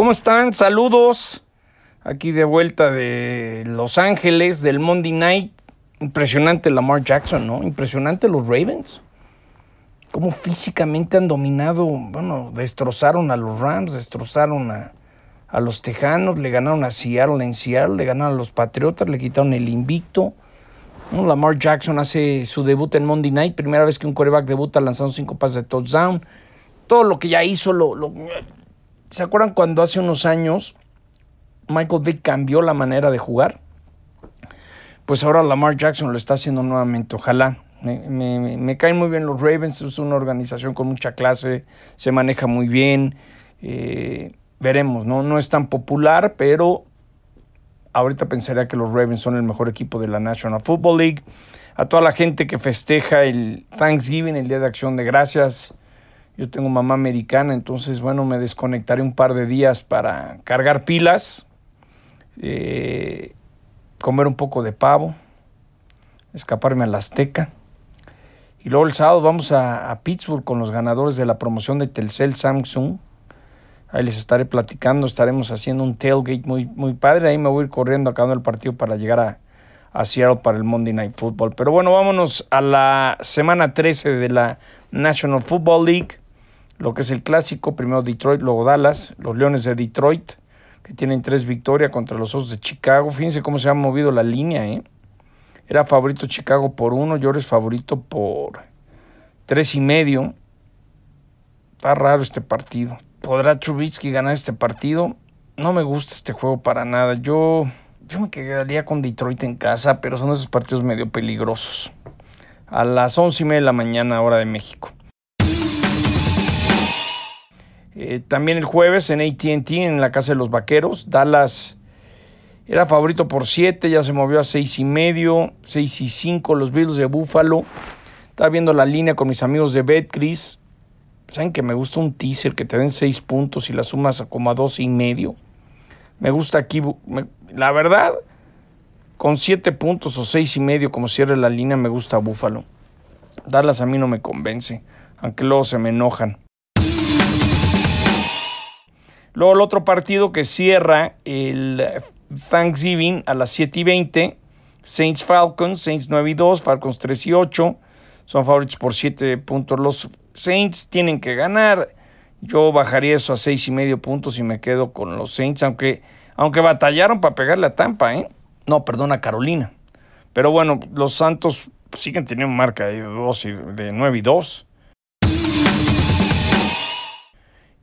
¿Cómo están? Saludos. Aquí de vuelta de Los Ángeles, del Monday Night. Impresionante Lamar Jackson, ¿no? Impresionante los Ravens. Cómo físicamente han dominado, bueno, destrozaron a los Rams, destrozaron a, los Tejanos, le ganaron a Seattle en Seattle, le ganaron a los Patriotas, le quitaron el invicto. Lamar Jackson hace su debut en Monday Night, primera vez que un coreback debuta lanzando cinco pases de touchdown. Todo lo que ya hizo, lo, ¿se acuerdan cuando hace unos años Michael Vick cambió la manera de jugar? Pues ahora Lamar Jackson lo está haciendo nuevamente, ojalá. Me, caen muy bien los Ravens, es una organización con mucha clase, se maneja muy bien. Eh, veremos, ¿no? No es tan popular, pero ahorita pensaría que los Ravens son el mejor equipo de la National Football League. A toda la gente que festeja el Thanksgiving, el Día de Acción de Gracias. Yo tengo mamá americana, entonces, bueno, me desconectaré un par de días para cargar pilas, eh, comer un poco de pavo, escaparme a la Azteca. Y luego el sábado vamos a, Pittsburgh con los ganadores de la promoción de Telcel Samsung Ahí les estaré platicando, estaremos haciendo un tailgate muy, muy padre. Ahí me voy a ir corriendo acabando el partido para llegar a, a Seattle para el Monday Night Football. Pero bueno, vámonos a la semana 13 de la National Football League, lo que es el clásico. Primero Detroit, luego Dallas, los Leones de Detroit, que tienen tres victorias contra los Osos de Chicago. Fíjense cómo se ha movido la línea, ¿eh? Era favorito Chicago por uno, yo eres favorito por tres y medio. Está raro este partido. ¿Podrá Trubisky ganar este partido? No me gusta este juego para nada. Yo, yo me quedaría con Detroit en casa, pero son esos partidos medio peligrosos. A las once y media de la mañana, hora de México. Eh, también el jueves en ATT, en la casa de los vaqueros, Dallas era favorito por 7, ya se movió a seis y medio, 6 y 5 los Bills de Buffalo. Estaba viendo la línea con mis amigos de Betcris. Saben que me gusta un teaser que te den seis puntos y la sumas como a dos y medio. Me gusta aquí, la verdad, con siete puntos o seis y medio como cierre la línea, me gusta Búfalo. Dallas a mí no me convence, aunque luego se me enojan. Luego el otro partido que cierra el Thanksgiving a las 7 y 20, Saints Falcons, Saints 9 y 2, Falcons 3 y 8, son favoritos por 7 puntos los Saints tienen que ganar. Yo bajaría eso a seis y medio puntos y me quedo con los Saints, aunque, batallaron para pegarle a Tampa, ¿eh? No, perdón, a Carolina. Pero bueno, los Santos siguen teniendo marca de, dos y, de 9 y 2.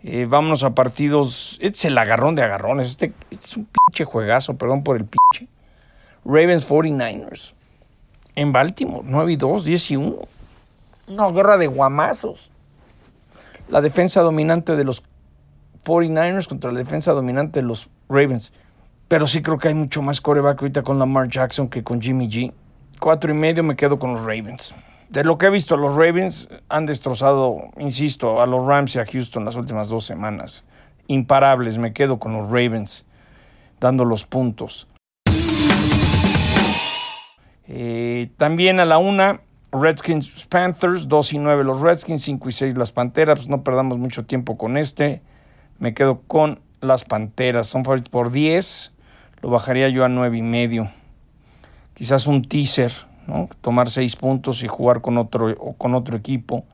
Eh, vámonos a partidos. Este es el agarrón de agarrones. Este, es un pinche juegazo, perdón por el pinche. Ravens 49ers. En Baltimore, 9 y 2, 10 y 1 una guerra de guamazos. La defensa dominante de los 49ers contra la defensa dominante de los Ravens. Pero sí creo que hay mucho más coreback ahorita con Lamar Jackson que con Jimmy G. Cuatro y medio me quedo con los Ravens. De lo que he visto, los Ravens han destrozado, insisto, a los Rams y a Houston las últimas dos semanas. Imparables, me quedo con los Ravens, dando los puntos. Eh, también a la una, Redskins Panthers, 2 y 9 los Redskins, 5 y 6 las Panteras. No perdamos mucho tiempo con este. Me quedo con las Panteras. Son favoritos por 10. Lo bajaría yo a 9 y medio. Quizás un teaser, Tomar 6 puntos y jugar con otro, con otro equipo.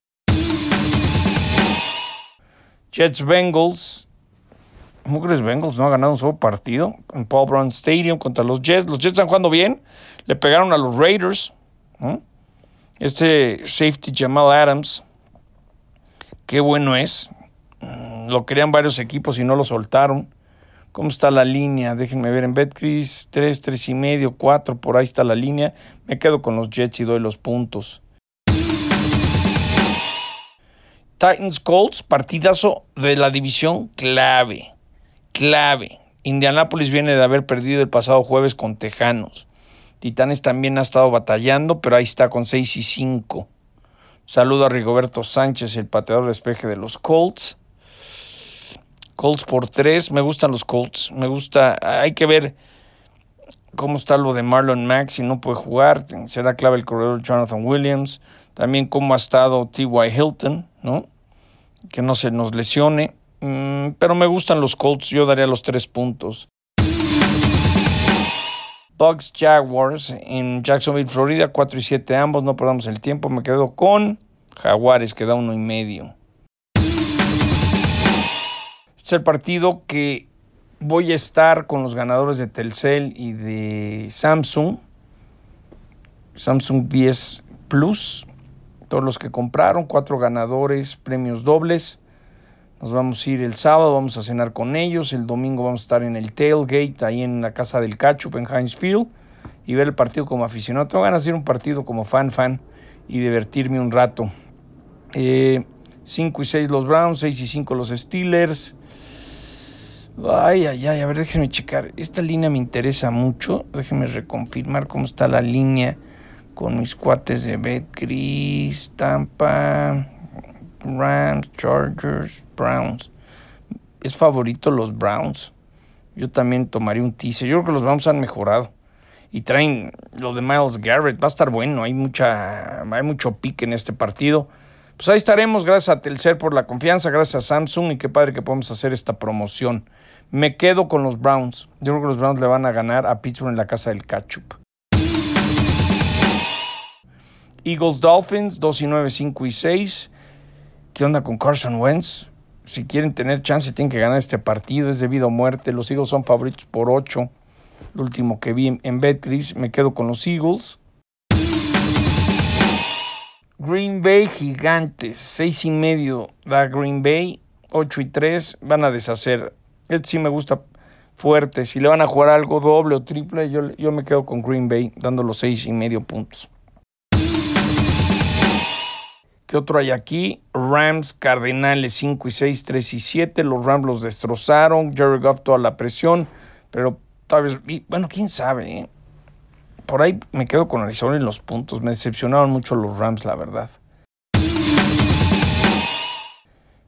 Jets Bengals. Mugres Bengals no ha ganado un solo partido en Paul Brown Stadium contra los Jets. Los Jets están jugando bien. Le pegaron a los Raiders. Este safety Jamal Adams, qué bueno es. Mm, lo querían varios equipos y no lo soltaron. ¿Cómo está la línea? Déjenme ver en Betcris, 3, 3 y medio, 4, por ahí está la línea. Me quedo con los Jets y doy los puntos. Titans Colts, partidazo de la división clave, clave. Indianapolis viene de haber perdido el pasado jueves con Tejanos. Titanes también ha estado batallando, pero ahí está con 6 y 5. Saludo a Rigoberto Sánchez, el pateador de despeje de los Colts. Colts por 3, me gustan los Colts, me gusta, hay que ver cómo está lo de Marlon Mack, si no puede jugar, será clave el corredor Jonathan Williams, también cómo ha estado T.Y. Hilton, ¿no? Que no se nos lesione. Mm, pero me gustan los Colts, yo daría los tres puntos. Bucks Jaguars en Jacksonville, Florida, 4 y 7 ambos, no perdamos el tiempo, me quedo con Jaguares, que da uno y medio. Es el partido que voy a estar con los ganadores de Telcel y de Samsung. Samsung 10 Plus, todos los que compraron, cuatro ganadores, premios dobles. Nos vamos a ir el sábado, vamos a cenar con ellos. El domingo vamos a estar en el tailgate, ahí en la casa del Cachup en Heinz Field, y ver el partido como aficionado. Tengo ganas de un partido como fan-fan y divertirme un rato. 5 eh, y 6 los Browns, 6 y 5 los Steelers. Ay, ay, ay, a ver, déjenme checar. Esta línea me interesa mucho. Déjenme reconfirmar cómo está la línea con mis cuates de Betcris, Tampa, Rams, Chargers, Browns. Es favorito los Browns. Yo también tomaría un teaser. Yo creo que los Browns han mejorado. Y traen lo de Miles Garrett. Va a estar bueno. Hay, mucha, hay mucho pique en este partido. Pues ahí estaremos. Gracias a Telcer por la confianza. Gracias a Samsung. Y qué padre que podemos hacer esta promoción. Me quedo con los Browns. Yo creo que los Browns le van a ganar a Pittsburgh en la casa del Ketchup. Eagles Dolphins 2 y 9, 5 y 6. ¿Qué onda con Carson Wentz? Si quieren tener chance, tienen que ganar este partido. Es debido a muerte. Los Eagles son favoritos por 8. Lo último que vi en Betcris. Me quedo con los Eagles. Green Bay Gigantes. 6 y medio da Green Bay. 8 y 3. Van a deshacer. Este sí me gusta fuerte. Si le van a jugar algo doble o triple, yo, yo me quedo con Green Bay dando los 6 y medio puntos. ¿Qué otro hay aquí? Rams, Cardenales 5 y 6, 3 y 7. Los Rams los destrozaron. Jerry Goff toda la presión. Pero tal vez, bueno, quién sabe. ¿eh? Por ahí me quedo con Arizona en los puntos. Me decepcionaron mucho los Rams, la verdad.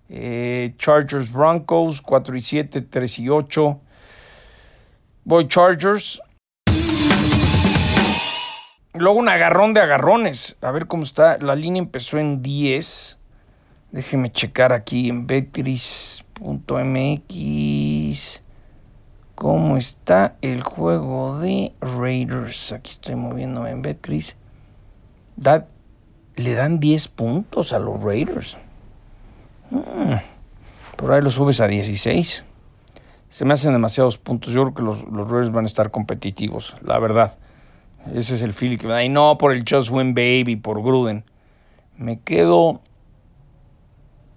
Eh, Chargers Broncos 4 y 7, 3 y 8. Voy Chargers. Luego un agarrón de agarrones. A ver cómo está. La línea empezó en 10. Déjeme checar aquí en betcris.mx. ¿Cómo está el juego de Raiders? Aquí estoy moviéndome en Betcris. le dan 10 puntos a los Raiders. Hmm, por ahí lo subes a 16. Se me hacen demasiados puntos. Yo creo que los, los van a estar competitivos, la verdad. Ese es el feeling que me da. Y no por el Just Win Baby, por Gruden. Me quedo.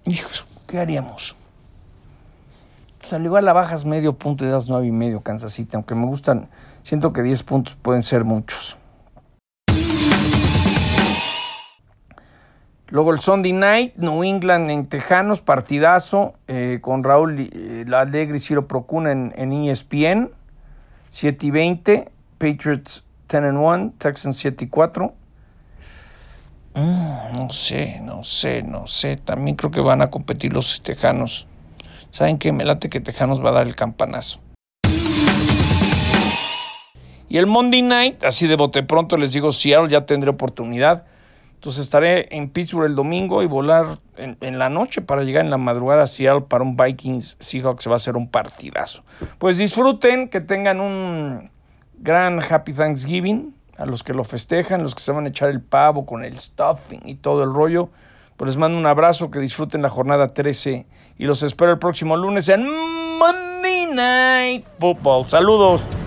Hijos, ¿qué haríamos? Al igual la bajas medio punto y das nueve y medio Kansas City, aunque me gustan, siento que 10 puntos pueden ser muchos. Luego el Sunday Night, New England en Tejanos, partidazo, eh, con Raúl eh, Alegre y Ciro Procuna en, ESPN, 7 y 20, Patriots 10 and 1, Texans 7 y 4. Mm, no sé, no sé, no sé. También creo que van a competir los Tejanos. ¿Saben qué? Me late que Tejanos va a dar el campanazo. Y el Monday Night, así de bote pronto les digo, Seattle ya tendré oportunidad. Entonces estaré en Pittsburgh el domingo y volar en, en, la noche para llegar en la madrugada a Seattle para un Vikings Seahawks. Va a ser un partidazo. Pues disfruten, que tengan un gran Happy Thanksgiving a los que lo festejan, los que se van a echar el pavo con el stuffing y todo el rollo. Pues les mando un abrazo, que disfruten la jornada 13 y los espero el próximo lunes en Monday Night Football. Saludos.